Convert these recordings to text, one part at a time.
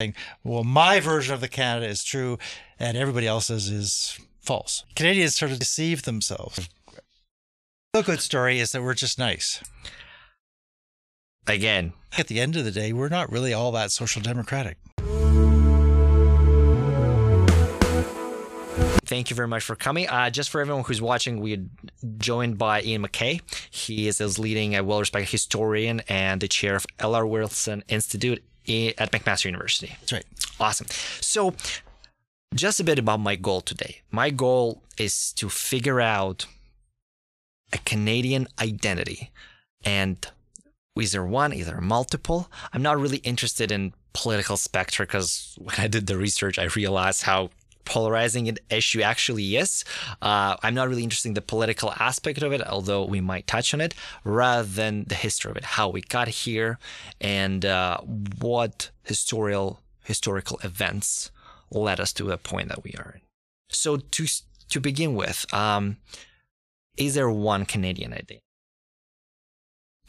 saying, well, my version of the Canada is true and everybody else's is false. Canadians sort of deceive themselves. The good story is that we're just nice. Again, At the end of the day, we're not really all that social democratic. thank you very much for coming. Uh, just for everyone who's watching, we're joined by Ian McKay. He is, is leading a well-respected historian and the chair of L.R. Wilson Institute at McMaster University. That's right. Awesome. So, just a bit about my goal today. My goal is to figure out a Canadian identity. And is there one, is there multiple? I'm not really interested in political spectra because when I did the research, I realized how polarizing an issue actually is. Uh, I'm not really interested in the political aspect of it, although we might touch on it, rather than the history of it, how we got here, and uh, what historical historical events led us to the point that we are in. So to to begin with, um, is there one Canadian identity?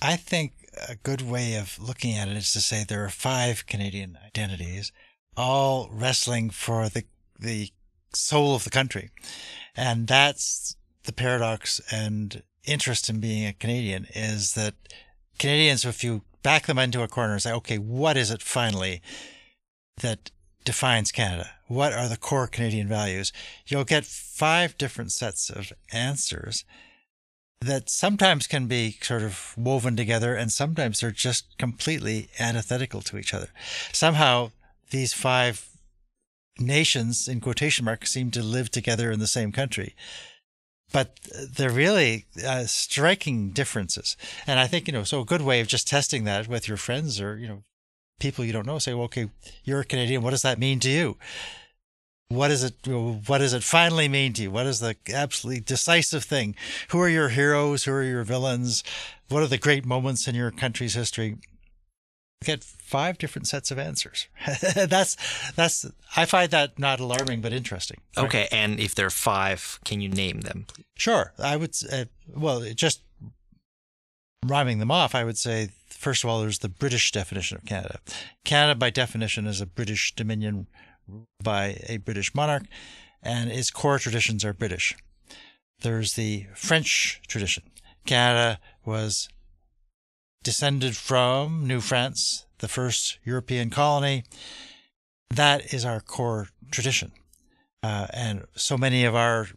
I think a good way of looking at it is to say there are five Canadian identities, all wrestling for the the soul of the country, and that's the paradox and interest in being a Canadian is that Canadians, if you back them into a corner and say, okay, what is it finally that defines Canada? What are the core Canadian values? You'll get five different sets of answers that sometimes can be sort of woven together and sometimes they're just completely antithetical to each other. Somehow these five nations in quotation marks seem to live together in the same country. But they're really uh, striking differences. And I think, you know, so a good way of just testing that with your friends or, you know, people you don't know say, well, okay, you're a Canadian. What does that mean to you? what is it what does it finally mean to you what is the absolutely decisive thing who are your heroes who are your villains what are the great moments in your country's history get five different sets of answers that's that's i find that not alarming but interesting Okay, and if there are five, can you name them? please? sure i would uh, well just rhyming them off i would say first of all there's the british definition of canada canada by definition is a british dominion by a British monarch, and its core traditions are British. There's the French tradition. Canada was descended from New France, the first European colony. That is our core tradition. Uh, and so many of our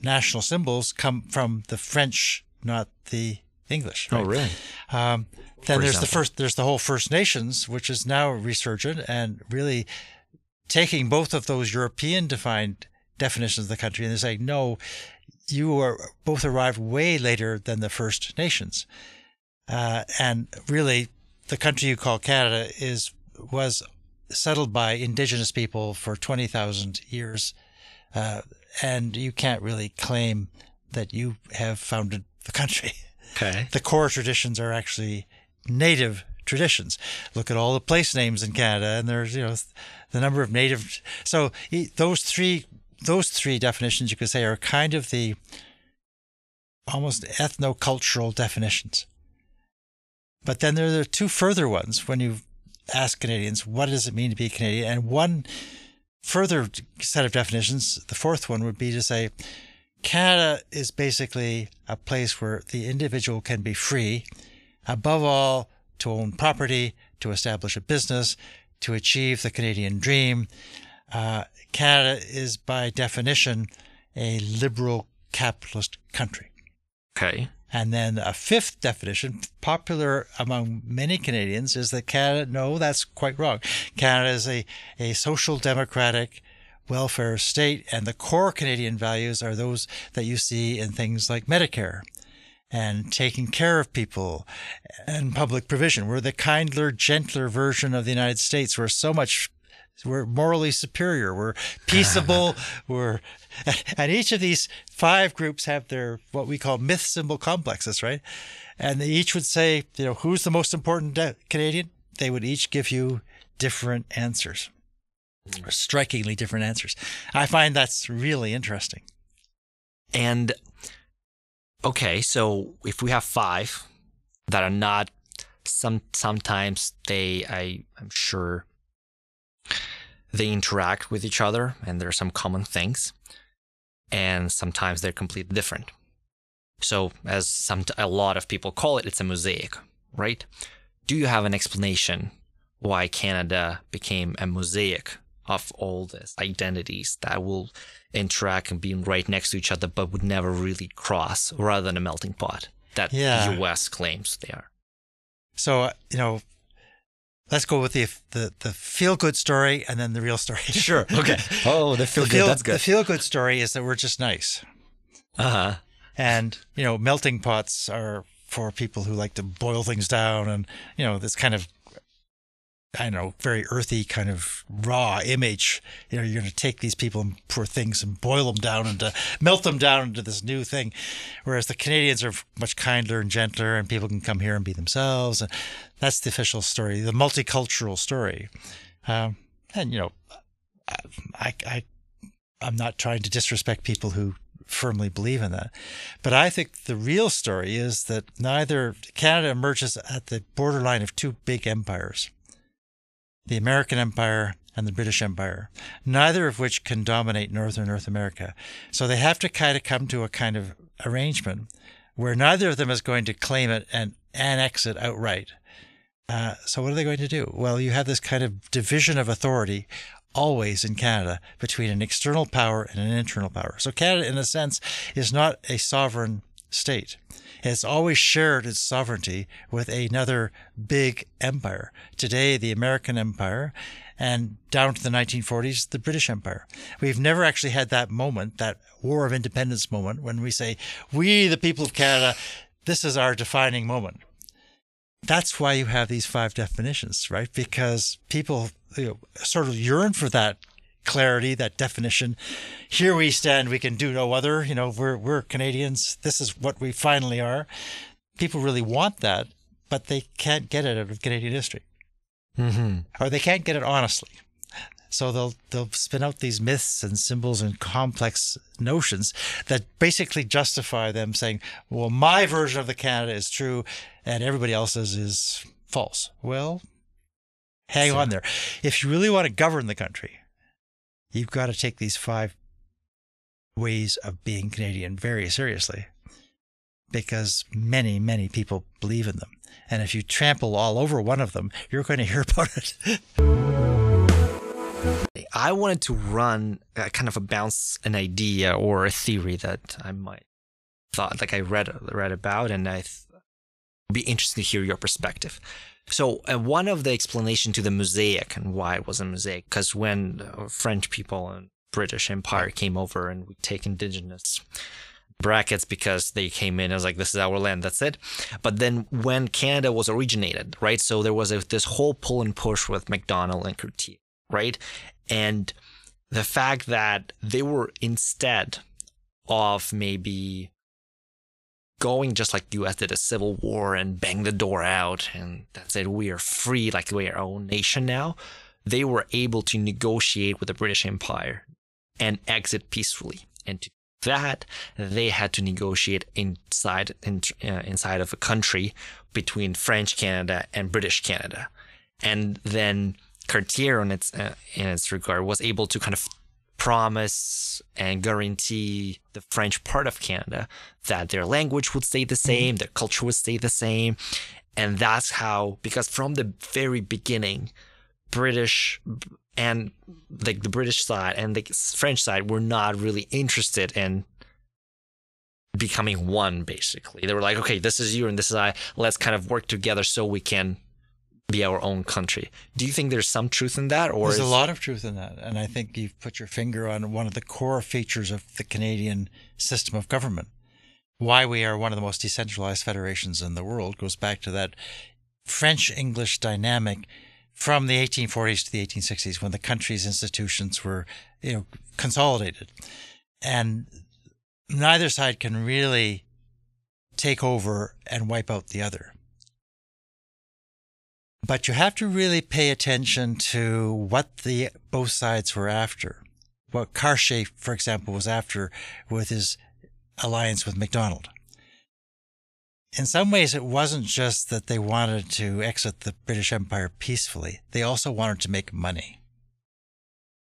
national symbols come from the French, not the English. right? really? Um, then For there's the first, there's the whole First Nations, which is now resurgent and really taking both of those European defined definitions of the country and they're saying, no, you are both arrived way later than the First Nations. Uh, and really, the country you call Canada is was settled by indigenous people for 20,000 years. Uh, and you can't really claim that you have founded the country. Okay. The core traditions are actually native traditions. Look at all the place names in Canada, and there's you know the number of native. So those three those three definitions you could say are kind of the almost ethno-cultural definitions. But then there are two further ones when you ask Canadians what does it mean to be Canadian, and one further set of definitions, the fourth one would be to say Canada is basically a place where the individual can be free, above all, to own property, to establish a business, to achieve the Canadian dream. Uh, Canada is, by definition, a liberal capitalist country. Okay. And then a fifth definition, popular among many Canadians, is that Canada, no, that's quite wrong. Canada is a, a social democratic welfare state, and the core Canadian values are those that you see in things like Medicare and taking care of people and public provision. We're the kindler, gentler version of the United States. We're so much we're morally superior. We're peaceable. we're, and each of these five groups have their what we call myth symbol complexes, right? And they each would say, you know, who's the most important de- Canadian? They would each give you different answers, or strikingly different answers. I find that's really interesting. And okay, so if we have five that are not some sometimes they I I'm sure they interact with each other and there are some common things and sometimes they're completely different. So as some a lot of people call it it's a mosaic right? Do you have an explanation why canada became a mosaic of all these identities that will interact and be right next to each other but would never really cross rather than a melting pot that Yeah. the us claims they are? So you know, let's go with the the the feel good story and then the real story. Sure. Okay. Oh, they feel the good. feel, That's good. The feel good story is that we're just nice, Uh huh. and you know, melting pots are for people who like to boil things down, and you know, this kind of I don't know, very earthy kind of raw image. You know, you're going to take these people and poor things and boil them down and melt them down into this new thing. Whereas the Canadians are much kinder and gentler, and people can come here and be themselves. And that's the official story, the multicultural story. Um, and you know, I, I, I'm not trying to disrespect people who firmly believe in that, but I think the real story is that neither Canada emerges at the borderline of two big empires the American Empire and the British Empire, neither of which can dominate northern North America. So they have to kind of come to a kind of arrangement where neither of them is going to claim it and annex it outright. Uh, so what are they going to do? Well, you have this kind of division of authority always in Canada between an external power and an internal power. So Canada, in a sense, is not a sovereign state. It's always shared its sovereignty with another big empire. Today, the American Empire, and down to the 1940s, the British Empire. We've never actually had that moment, that War of Independence moment, when we say, we, the people of Canada, this is our defining moment. That's why you have these five definitions, right? Because people you know, sort of yearn for that clarity, that definition. Here we stand, we can do no other. You know, we're we're Canadians. This is what we finally are. People really want that, but they can't get it out of Canadian history, Mm-hmm. or they can't get it honestly. So they'll they'll spin out these myths and symbols and complex notions that basically justify them saying, "Well, my version of the Canada is true, and everybody else's is false." Well, hang So- on there. If you really want to govern the country, you've got to take these five ways of being Canadian very seriously, because many many people believe in them, and if you trample all over one of them, you're going to hear about it. I wanted to run uh, kind of a bounce an idea or a theory that I might thought like I read read about, and I th- be interested to hear your perspective. So uh, one of the explanation to the mosaic and why it was a mosaic, because when uh, French people and British Empire came over and we take indigenous brackets because they came in as like this is our land that's it. But then when canada was originated right so there was a, this whole pull and push with Macdonald and Cartier, right? And the fact that they were instead of maybe going just like us did a civil war and bang the door out and that's it we are free like we are our own nation now. They were able to negotiate with the british empire and exit peacefully. And to that they had to negotiate inside in, uh, inside of a country between French Canada and British Canada, and then Cartier, its uh, in its regard, was able to kind of promise and guarantee the French part of Canada that their language would stay the mm-hmm. same, their culture would stay the same, and that's how because from the very beginning, British and like the British side and the French side were not really interested in becoming one basically. They were like, okay, this is you and this is I. Let's kind of work together so we can be our own country. Do you think there's some truth in that or There's is, a lot of truth in that. And I think you've put your finger on one of the core features of the Canadian system of government. Why we are one of the most decentralized federations in the world goes back to that French English dynamic from the 1840s to the 1860s when the country's institutions were, you know, consolidated. And neither side can really take over and wipe out the other. But you have to really pay attention to what the both sides were after. What Cartier, for example, was after with his alliance with Macdonald. In some ways, it wasn't just that they wanted to exit the British Empire peacefully. They also wanted to make money.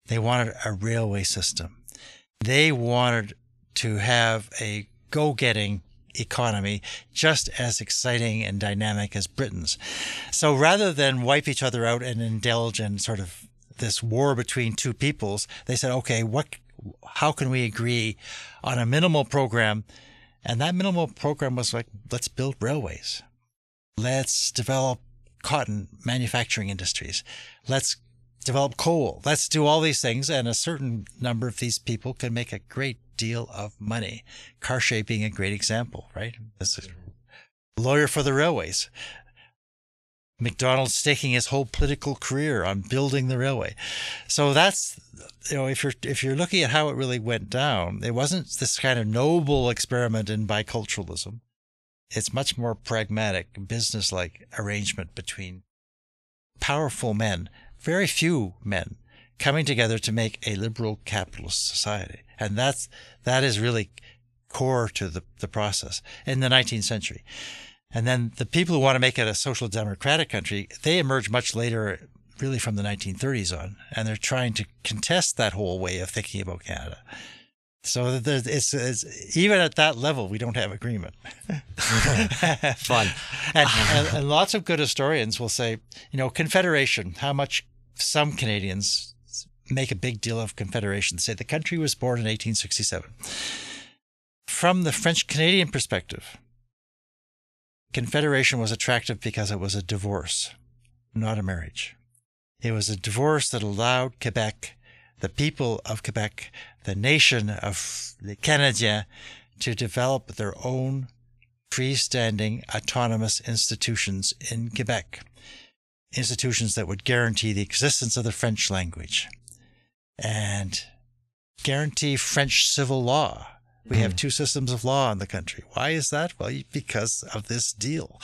They wanted a railway system. They wanted to have a go getting economy just as exciting and dynamic as Britain's. So rather than wipe each other out and indulge in sort of this war between two peoples, they said, okay, what, how can we agree on a minimal program? And that minimal program was like, let's build railways. Let's develop cotton manufacturing industries. Let's develop coal. Let's do all these things. And a certain number of these people can make a great deal of money. Cartier being a great example, right? This is lawyer for the railways. Macdonald staking his whole political career on building the railway. So that's you know if you're if you're looking at how it really went down, it wasn't this kind of noble experiment in biculturalism. It's much more pragmatic, business-like arrangement between powerful men, very few men, coming together to make a liberal capitalist society. And that's that is really core to the, the process in the 19th century. And then the people who want to make it a social democratic country, they emerge much later, really from the 1930s on, and they're trying to contest that whole way of thinking about Canada. So it's, it's, even at that level, we don't have agreement. Fun. and, and, and lots of good historians will say, you know, Confederation, how much some Canadians make a big deal of Confederation, say the country was born in 1867. From the French Canadian perspective, Confederation was attractive because it was a divorce, not a marriage. It was a divorce that allowed Quebec, the people of Quebec, the nation of the Canadiens, to develop their own freestanding autonomous institutions in Quebec, institutions that would guarantee the existence of the French language and guarantee French civil law we have hmm. two systems of law in the country. Why is that? Well, because of this deal.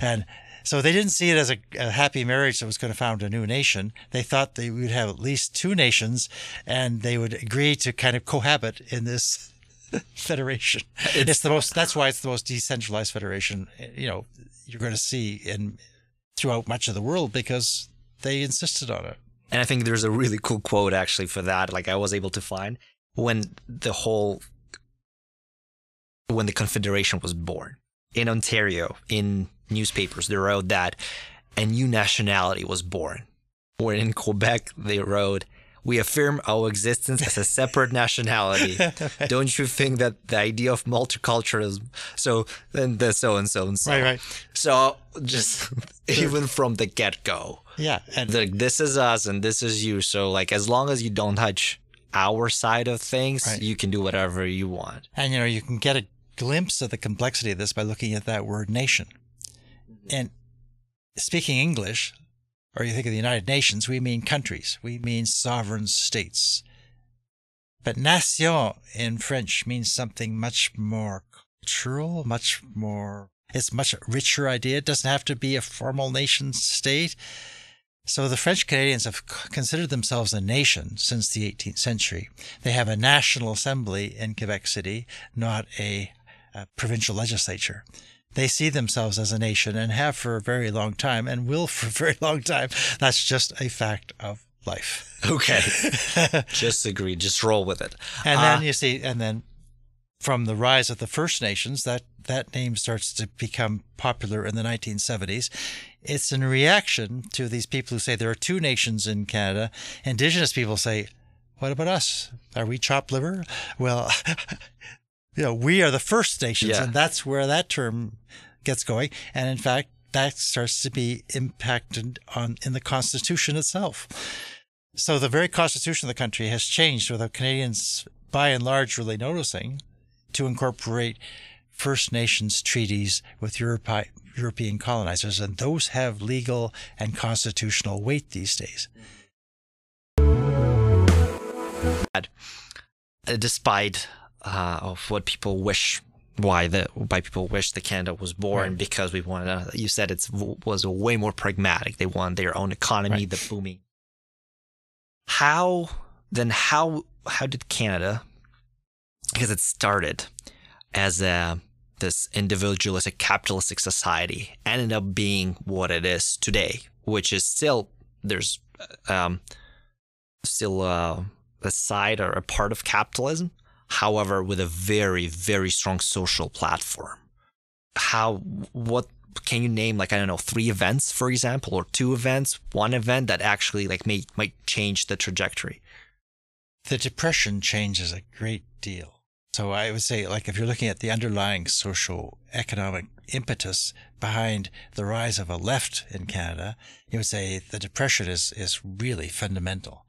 And so they didn't see it as a, a, happy marriage that was going to found a new nation. They thought they would have at least two nations and they would agree to kind of cohabit in this federation. It's, it's, the most, that's why it's the most decentralized federation, you know, you're going to see in throughout much of the world because they insisted on it. And I think there's a really cool quote actually for that. Like I was able to find when the whole when the Confederation was born. In Ontario, in newspapers, they wrote that a new nationality was born. Where in Quebec, they wrote, we affirm our existence as a separate nationality. Don't you think that the idea of multiculturalism, so then the so and so and so, right, right. So just even from the get go, yeah, and like this is us and this is you. So like as long as you don't touch our side of things, right. you can do whatever you want. And you know you can get a glimpse of the complexity of this by looking at that word nation. And speaking English, or you think of the United Nations, we mean countries, we mean sovereign states. But nation in French means something much more cultural, much more, it's much richer idea. It doesn't have to be a formal nation state. So the French Canadians have considered themselves a nation since the 18th century. They have a national assembly in Quebec City, not a uh, provincial legislature. They see themselves as a nation and have for a very long time and will for a very long time. That's just a fact of life. Okay. just agree. Just roll with it. And uh, then you see, and then from the rise of the First Nations, that, that name starts to become popular in the 1970s. It's in reaction to these people who say there are two nations in Canada. Indigenous people say, what about us? Are we chopped liver? Well, you know, we are the First Nations, yeah. and that's where that term gets going. And in fact, that starts to be impacted on in the Constitution itself. So the very Constitution of the country has changed without Canadians, by and large, really noticing, to incorporate First Nations treaties with Europe, European colonizers, and those have legal and constitutional weight these days. Despite uh, of what people wish why the why people wish the Canada was born right. because we want uh, you said it was way more pragmatic they want their own economy right. the booming how then how how did Canada because it started as a this individualistic capitalistic society ended up being what it is today which is still there's um still uh, a side or a part of capitalism, however, with a very, very strong social platform. How, what can you name like I don't know three events for example or two events one event that actually like may might change the trajectory the depression changes a great deal so I would say, like, if you're looking at the underlying social economic impetus behind the rise of a left in Canada, you would say the depression is, is really fundamental.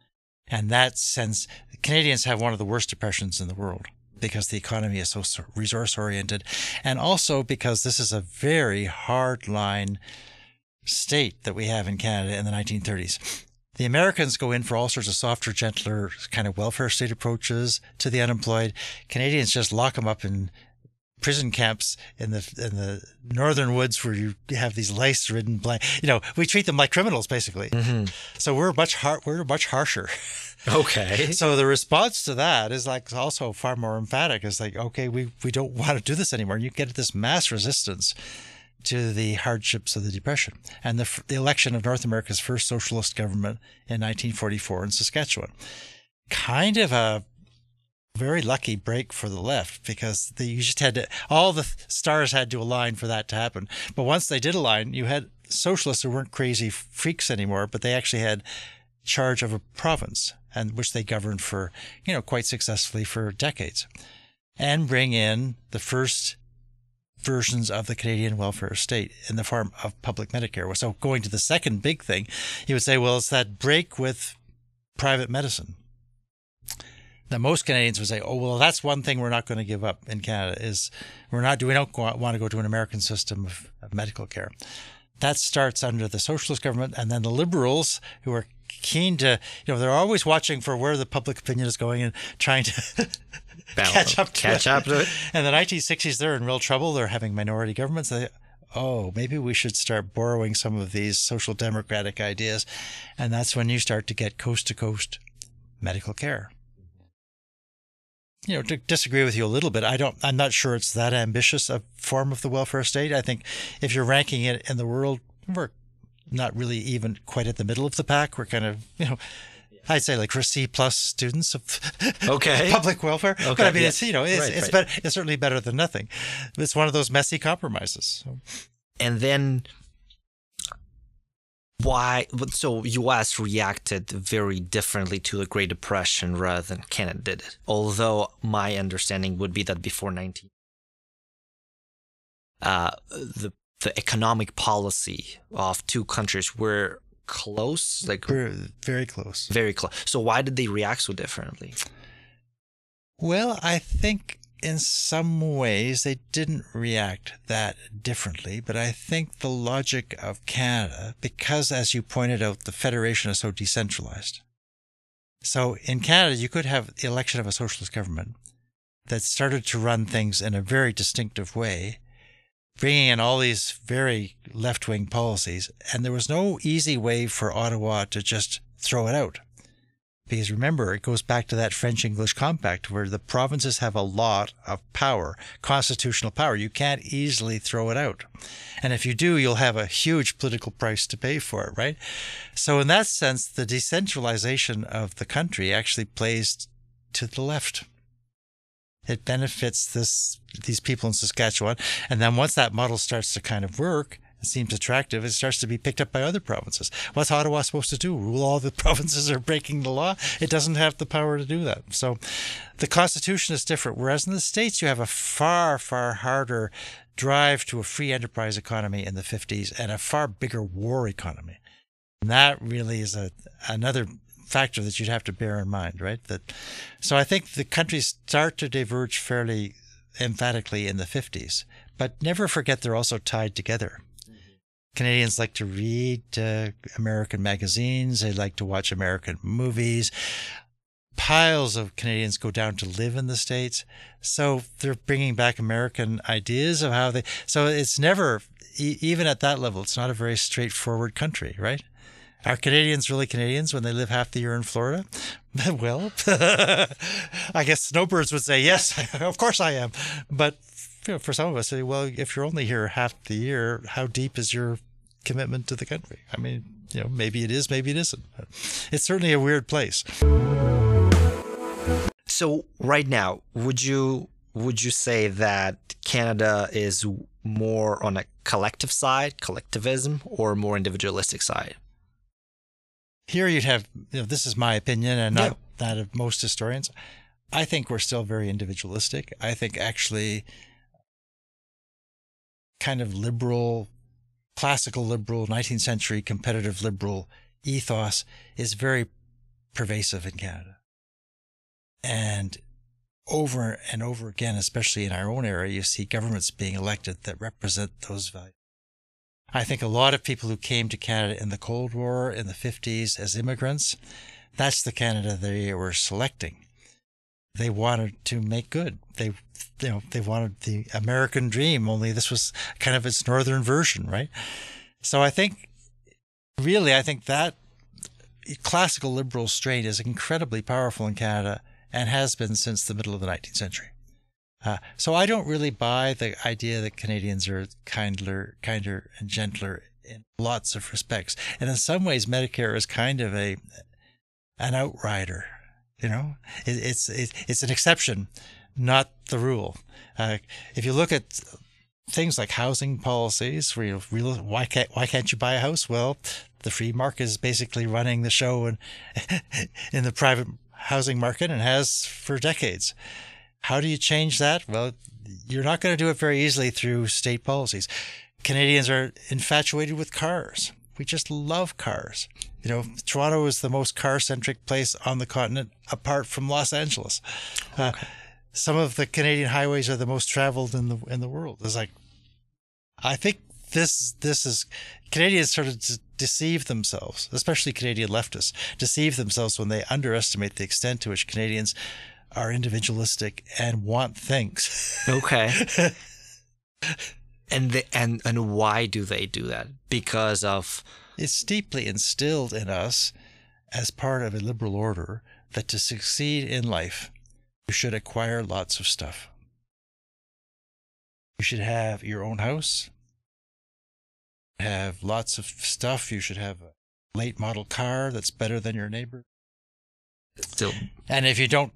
And that sense, Canadians have one of the worst depressions in the world because the economy is so resource oriented. And also because this is a very hard line state that we have in Canada in the 1930s. The Americans go in for all sorts of softer, gentler kind of welfare state approaches to the unemployed. Canadians just lock them up in prison camps in the in the northern woods where you have these lice-ridden blank. You know, we treat them like criminals basically. Mm-hmm. So we're much har- we're much harsher. Okay. so the response to that is like also far more emphatic. It's like, okay, we we don't want to do this anymore. And you get this mass resistance to the hardships of the Depression and the, the election of North America's first socialist government in 1944 in Saskatchewan. Kind of a very lucky break for the left because they, you just had to, all the stars had to align for that to happen. But once they did align, you had socialists who weren't crazy freaks anymore, but they actually had charge of a province and which they governed for, you know, quite successfully for decades and bring in the first versions of the Canadian welfare state in the form of public Medicare. So going to the second big thing, you would say, well, it's that break with private medicine. Now, most Canadians would say, oh, well, that's one thing we're not going to give up in Canada is we're not, we don't want to go to an American system of, of medical care. That starts under the socialist government and then the liberals who are keen to, you know, they're always watching for where the public opinion is going and trying to catch up to catch it. up to it. And the 1960s, they're in real trouble. They're having minority governments. They, oh, maybe we should start borrowing some of these social democratic ideas. And that's when you start to get coast to coast medical care. You know, to disagree with you a little bit, I don't, I'm not sure it's that ambitious a form of the welfare state. I think if you're ranking it in the world, we're not really even quite at the middle of the pack. We're kind of, you know, I'd say like for C plus students of okay. public welfare. Okay. But I mean, yeah. it's you know, it's right, it's, right. Better, it's certainly better than nothing. It's one of those messy compromises. And then why? So U.S. reacted very differently to the Great Depression rather than Canada did. It. Although my understanding would be that before 19, uh, the the economic policy of two countries were close, like very, very close, very close. So why did they react so differently? Well, I think in some ways they didn't react that differently, but I think the logic of Canada, because as you pointed out, the federation is so decentralized. So in Canada, you could have the election of a socialist government that started to run things in a very distinctive way bringing in all these very left wing policies. And there was no easy way for Ottawa to just throw it out. Because remember, it goes back to that French English compact where the provinces have a lot of power, constitutional power. You can't easily throw it out. And if you do, you'll have a huge political price to pay for it, right? So, in that sense, the decentralization of the country actually plays to the left it benefits this these people in Saskatchewan. And then once that model starts to kind of work, it seems attractive, it starts to be picked up by other provinces. What's Ottawa supposed to do? Rule all the provinces are breaking the law? It doesn't have the power to do that. So the Constitution is different. Whereas in the States, you have a far, far harder drive to a free enterprise economy in the 50s and a far bigger war economy. And that really is a another factor that you'd have to bear in mind, right? That so I think the countries start to diverge fairly emphatically in the 50s, but never forget they're also tied together. Canadians like to read uh, American magazines. They like to watch American movies. Piles of Canadians go down to live in the States. So they're bringing back American ideas of how they. So it's never, even at that level, it's not a very straightforward country, right? Are Canadians really Canadians when they live half the year in Florida? well, I guess snowbirds would say, yes, of course I am. But you know, for some of us, well, if you're only here half the year, how deep is your commitment to the country? I mean, you know, maybe it is, maybe it isn't. It's certainly a weird place. So right now, would you would you say that Canada is more on a collective side, collectivism, or more individualistic side? Here you'd have, you know, this is my opinion and not yeah. that of most historians. I think we're still very individualistic. I think actually kind of liberal, classical liberal, 19th century competitive liberal ethos is very pervasive in Canada. And over and over again, especially in our own era, you see governments being elected that represent those values. I think a lot of people who came to Canada in the Cold War in the 50s as immigrants, that's the Canada they were selecting. They wanted to make good. They, you know, they wanted the American dream, only this was kind of its northern version, right? So I think, really, I think that classical liberal strain is incredibly powerful in Canada and has been since the middle of the 19th century. Uh, so I don't really buy the idea that Canadians are kinder, kinder and gentler in lots of respects. And in some ways, Medicare is kind of a an outrider. You know, it, it's it, it's an exception, not the rule. Uh, if you look at things like housing policies, where you real, why can't why can't you buy a house? Well, the free market is basically running the show in in the private housing market and has for decades. How do you change that? Well, you're not going to do it very easily through state policies. Canadians are infatuated with cars. We just love cars. You know, Toronto is the most car centric place on the continent apart from Los Angeles. Uh, some of the Canadian highways are the most traveled in the in the world. It's like, I think this this is Canadians sort of deceive themselves, especially Canadian leftists, deceive themselves when they underestimate the extent to which Canadians are individualistic and want things. Okay. and the, and and why do they do that? Because of it's deeply instilled in us as part of a liberal order that to succeed in life, you should acquire lots of stuff. You should have your own house, have lots of stuff. You should have a late model car that's better than your neighbor. Still, and if you don't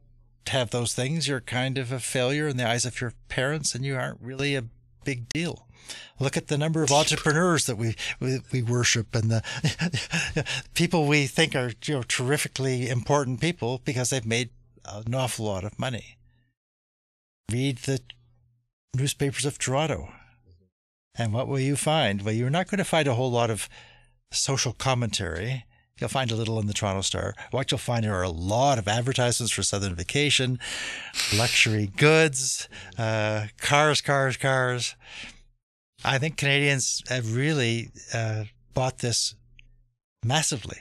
have those things, you're kind of a failure in the eyes of your parents and you aren't really a big deal. Look at the number of entrepreneurs that we we, we worship and the people we think are you know terrifically important people because they've made an awful lot of money. Read the newspapers of Toronto. And what will you find? Well, you're not going to find a whole lot of social commentary You'll find a little in the Toronto Star. What you'll find are a lot of advertisements for Southern Vacation, luxury goods, uh, cars, cars, cars. I think Canadians have really uh, bought this massively.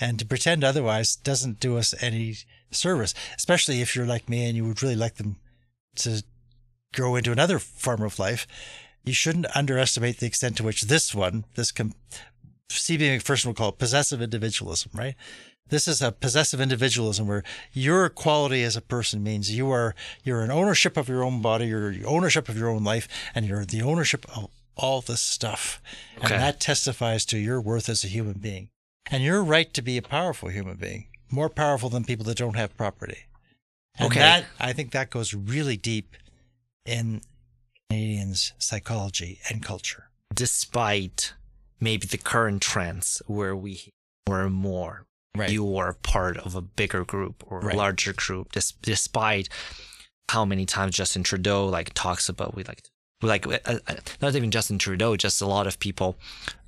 And to pretend otherwise doesn't do us any service, especially if you're like me and you would really like them to grow into another form of life. You shouldn't underestimate the extent to which this one, this com- C.B. Macpherson would call it possessive individualism, right? This is a possessive individualism where your quality as a person means you are you're an ownership of your own body, you're ownership of your own life, and you're the ownership of all this stuff. Okay. And that testifies to your worth as a human being. And your right to be a powerful human being, more powerful than people that don't have property. And okay. that I think that goes really deep in Canadians' psychology and culture. Despite maybe the current trends where we more and more right. you are part of a bigger group or right. larger group, despite how many times Justin Trudeau like talks about we like like uh, uh, not even Justin Trudeau, just a lot of people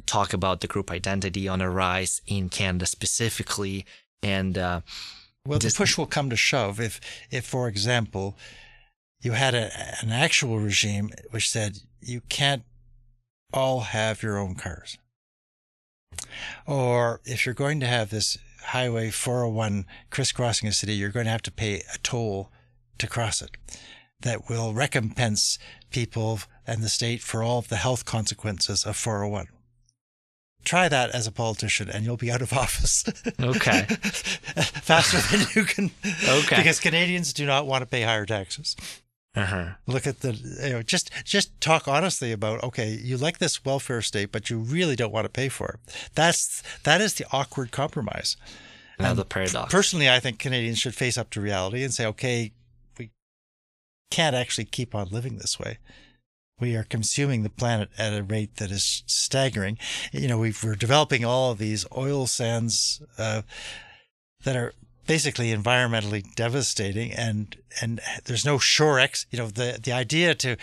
talk about the group identity on a rise in Canada specifically, and uh, well, the push will come to shove if if for example you had a, an actual regime which said you can't all have your own cars. Or if you're going to have this Highway 401 crisscrossing a city, you're going to have to pay a toll to cross it that will recompense people and the state for all of the health consequences of 401. Try that as a politician and you'll be out of office. Okay. Faster than you can. Okay. Because Canadians do not want to pay higher taxes. Uh-huh. Look at the you know just just talk honestly about okay, you like this welfare state, but you really don't want to pay for it. That's that is the awkward compromise. Another paradox. Personally, I think Canadians should face up to reality and say, okay, we can't actually keep on living this way. We are consuming the planet at a rate that is staggering. You know, we are developing all of these oil sands uh, that are basically environmentally devastating, and and there's no shore ex. You know, the the idea to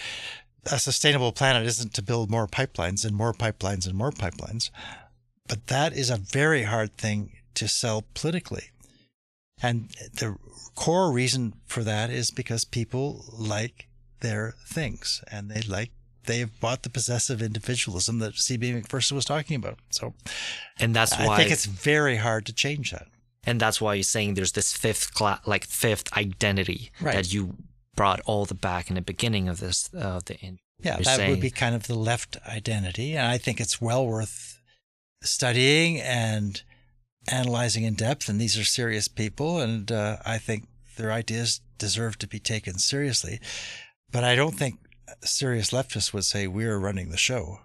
a sustainable planet isn't to build more pipelines and more pipelines and more pipelines, but that is a very hard thing to sell politically. And the core reason for that is because people like their things and they like they've bought the possessive individualism that CB Macpherson was talking about. So and that's why I think it's very hard to change that. And that's why you're saying there's this fifth class like fifth identity Right. that you brought all the back in the beginning of this uh, the in- Yeah, You're that saying- would be kind of the left identity. And I think it's well worth studying and analyzing in depth. And these are serious people. And uh, I think their ideas deserve to be taken seriously. But I don't think serious leftists would say we're running the show.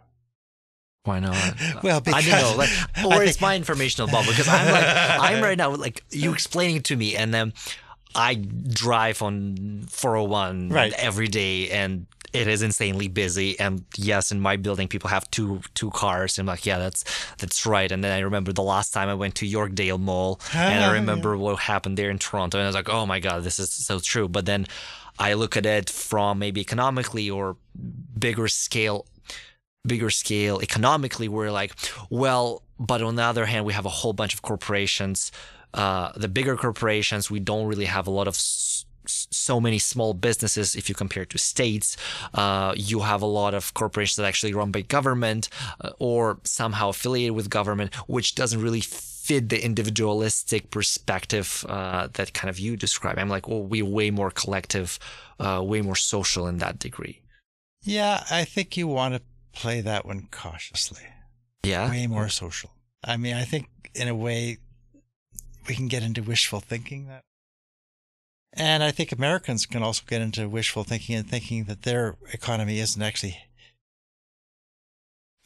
Why not? Well, I don't know, like, or I it's my informational bubble because I'm like, I'm right now like you explaining it to me, and then I drive on 401 Right. every day, and it is insanely busy. And yes, in my building, people have two two cars. And I'm like, yeah, that's that's right. And then I remember the last time I went to Yorkdale Mall, and Ah, I remember what happened there in Toronto, and I was like, oh my god, this is so true. But then I look at it from maybe economically or bigger scale bigger scale economically we're like well but on the other hand we have a whole bunch of corporations. Uh, the bigger corporations we don't really have a lot of s- so many small businesses if you compare to states. Uh, you have a lot of corporations that actually run by government uh, or somehow affiliated with government which doesn't really fit the individualistic perspective uh, that kind of you describe. I'm like well we're way more collective uh, way more social in that degree. Yeah, I think you want to play that one cautiously. yeah way more social. I mean, I think in a way we can get into wishful thinking that. And I think Americans can also get into wishful thinking and thinking that their economy isn't actually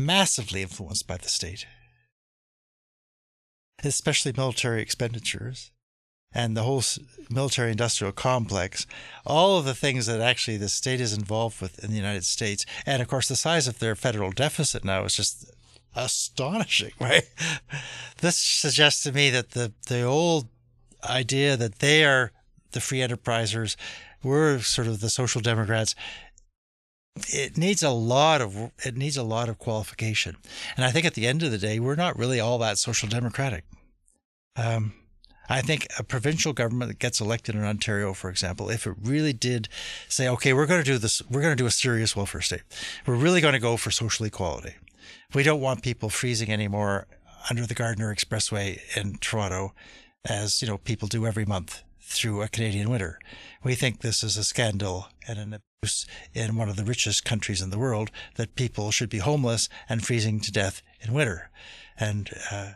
massively influenced by the state, especially military expenditures and the whole military industrial complex, all of the things that actually the state is involved with in the United States. And of course, the size of their federal deficit now is just astonishing, right? This suggests to me that the, the old idea that they are the free enterprisers, we're sort of the social democrats. It needs a lot of it needs a lot of qualification, and I think at the end of the day, we're not really all that social democratic. Um, I think a provincial government that gets elected in Ontario, for example, if it really did say, okay, we're going to do this, we're going to do a serious welfare state. We're really going to go for social equality. We don't want people freezing anymore under the Gardiner Expressway in Toronto, as you know people do every month through a Canadian winter. We think this is a scandal and an abuse in one of the richest countries in the world that people should be homeless and freezing to death in winter. And uh,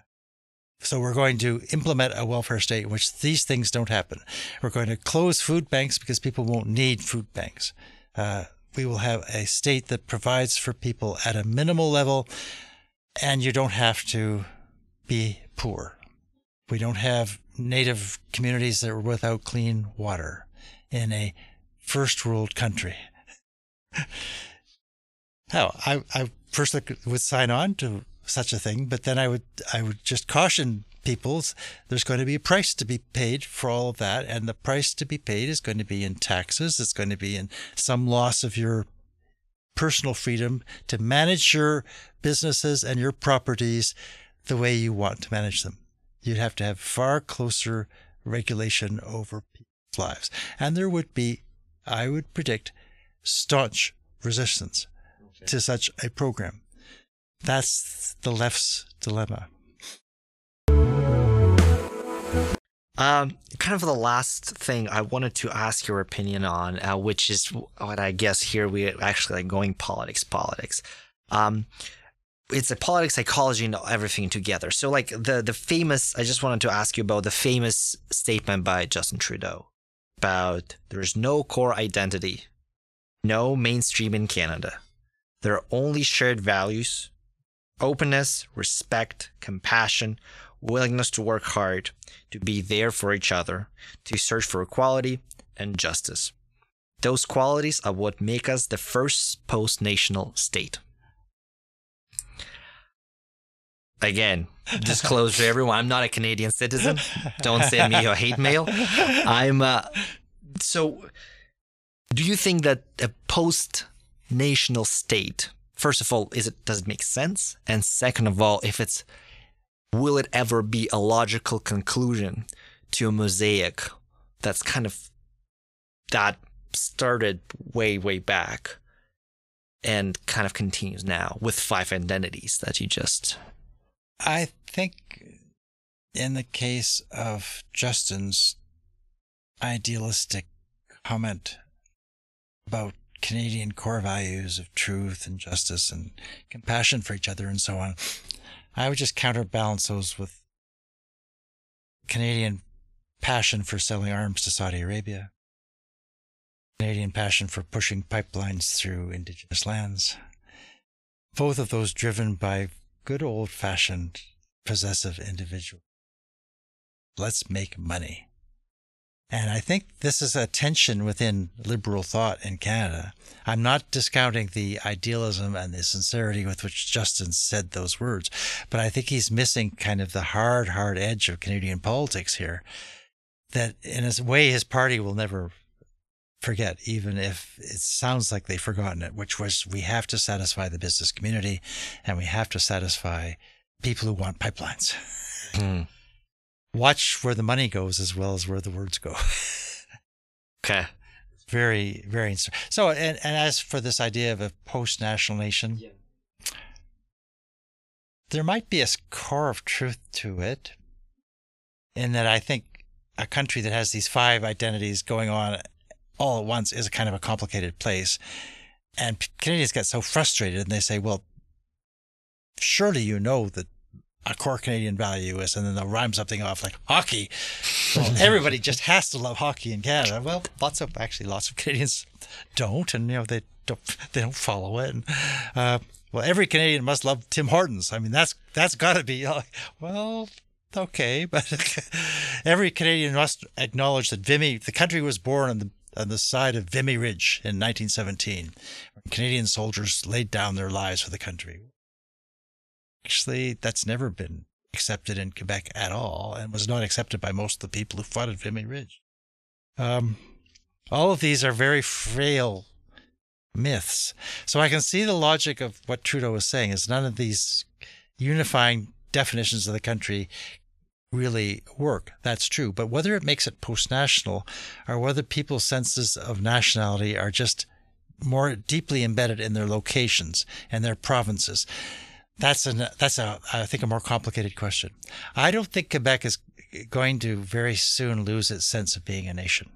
so we're going to implement a welfare state in which these things don't happen. We're going to close food banks because people won't need food banks. Uh, we will have a state that provides for people at a minimal level, and you don't have to be poor. We don't have native communities that are without clean water in a first world country. How I, I personally would sign on to such a thing, but then I would I would just caution people there's going to be a price to be paid for all of that, and the price to be paid is going to be in taxes. It's going to be in some loss of your personal freedom to manage your businesses and your properties the way you want to manage them. You'd have to have far closer regulation over people's lives. And there would be, I would predict, staunch resistance to such a program. That's the left's dilemma. Um, kind of the last thing I wanted to ask your opinion on, uh, which is what I guess here we are actually like going politics, politics. Um, it's a politics, psychology, and everything together. So, like the the famous, I just wanted to ask you about the famous statement by Justin Trudeau about there's no core identity no mainstream in Canada. There are only shared values openness, respect, compassion, willingness to work hard, to be there for each other, to search for equality and justice. Those qualities are what make us the first post national state. Again, disclosure to everyone, I'm not a Canadian citizen. Don't send me a hate mail. I'm uh, so do you think that a post national state first of all is it does it make sense? And second of all if it's will it ever be a logical conclusion to a mosaic that's kind of that started way way back and kind of continues now with five identities that you just I think in the case of Justin's idealistic comment about Canadian core values of truth and justice and compassion for each other and so on, I would just counterbalance those with Canadian passion for selling arms to Saudi Arabia, Canadian passion for pushing pipelines through indigenous lands. Both of those driven by good old fashioned possessive individual. Let's make money. And I think this is a tension within liberal thought in Canada. I'm not discounting the idealism and the sincerity with which Justin said those words, but I think he's missing kind of the hard, hard edge of Canadian politics here. That in a way his party will never forget, even if it sounds like they've forgotten it, which was we have to satisfy the business community and we have to satisfy people who want pipelines. mm. Watch where the money goes as well as where the words go. okay. Very, very. interesting. So, and, and as for this idea of a post national nation, yeah. there might be a core of truth to it in that I think a country that has these five identities going on all at once is a kind of a complicated place. And Canadians get so frustrated and they say, well, surely you know that a core Canadian value is, and then they'll rhyme something off like hockey. Well, everybody just has to love hockey in Canada. Well, lots of actually lots of Canadians don't, and you know they don't they don't follow it. And, uh, well, every Canadian must love Tim Hortons. I mean, that's that's got to be like, well, okay, but every Canadian must acknowledge that Vimy, the country was born on the on the side of Vimy Ridge in 1917, when Canadian soldiers laid down their lives for the country. Actually, that's never been accepted in Quebec at all, and was not accepted by most of the people who fought at Vimy Ridge. Um, all of these are very frail myths. So I can see the logic of what Trudeau was saying is none of these unifying definitions of the country really work. That's true. But whether it makes it post national or whether people's senses of nationality are just more deeply embedded in their locations and their provinces, that's an that's a I think a more complicated question. I don't think Quebec is going to very soon lose its sense of being a nation.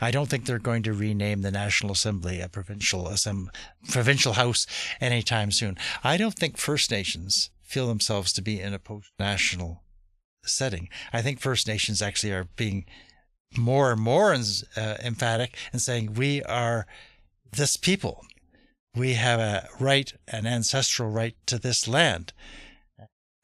I don't think they're going to rename the National Assembly a provincial assembly, provincial house anytime soon. I don't think First Nations feel themselves to be in a post national setting. I think First Nations actually are being more and more uh, emphatic and saying, we are this people. We have a right, an ancestral right to this land.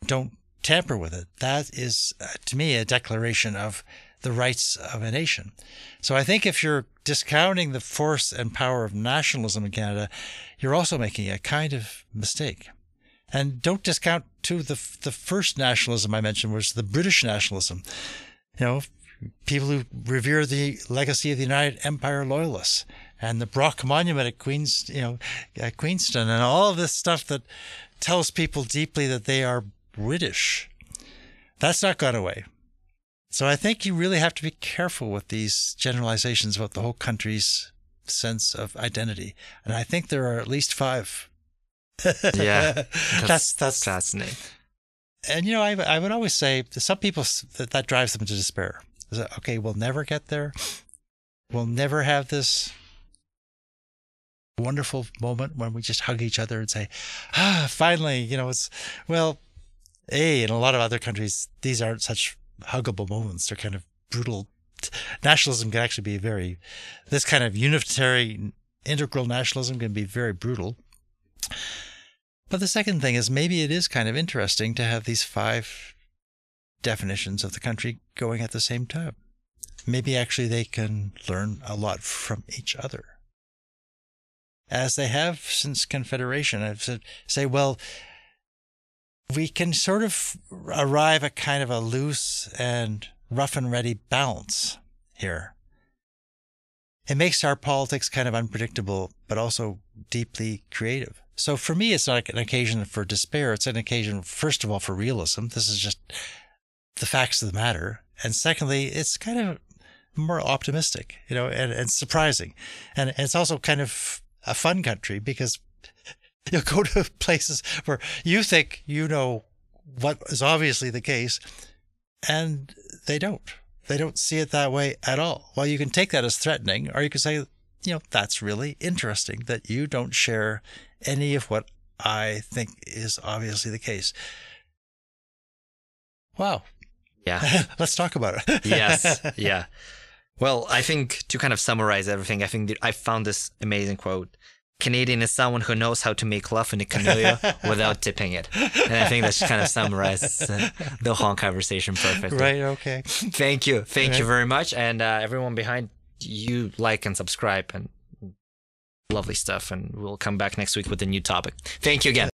Don't tamper with it. That is, uh, to me, a declaration of the rights of a nation. So I think if you're discounting the force and power of nationalism in Canada, you're also making a kind of mistake. And don't discount too the the first nationalism I mentioned was the British nationalism. You know, people who revere the legacy of the United Empire loyalists and the Brock Monument at Queens, you know, at Queenston, and all of this stuff that tells people deeply that they are British. That's not gone away. So I think you really have to be careful with these generalizations about the whole country's sense of identity. And I think there are at least five yeah, that's, that's that's fascinating. And you know, I I would always say some people that that drives them to despair. Is that okay? We'll never get there. We'll never have this wonderful moment when we just hug each other and say, "Ah, finally!" You know, it's well, a in a lot of other countries these aren't such huggable moments. They're kind of brutal nationalism can actually be very, this kind of unitary integral nationalism can be very brutal. But the second thing is maybe it is kind of interesting to have these five definitions of the country going at the same time. Maybe actually they can learn a lot from each other. As they have since Confederation, I've said, say, well, we can sort of arrive at kind of a loose and rough and ready balance here. It makes our politics kind of unpredictable, but also deeply creative. So for me, it's not an occasion for despair. It's an occasion, first of all, for realism. This is just the facts of the matter. And secondly, it's kind of more optimistic, you know, and, and surprising. And, And it's also kind of a fun country because you'll go to places where you think you know what is obviously the case, and they don't. They don't see it that way at all. Well, you can take that as threatening, or you can say, you know, that's really interesting that you don't share any of what I think is obviously the case. Wow. Yeah. Let's talk about it. yes. Yeah. Well, I think to kind of summarize everything, I think I found this amazing quote. Canadian is someone who knows how to make love in a canoe without tipping it. And I think that just kind of summarizes uh, the whole conversation perfectly. Right. Okay. Thank you. Thank you very much. And uh, everyone behind you, like and subscribe and lovely stuff. And we'll come back next week with a new topic. Thank you again.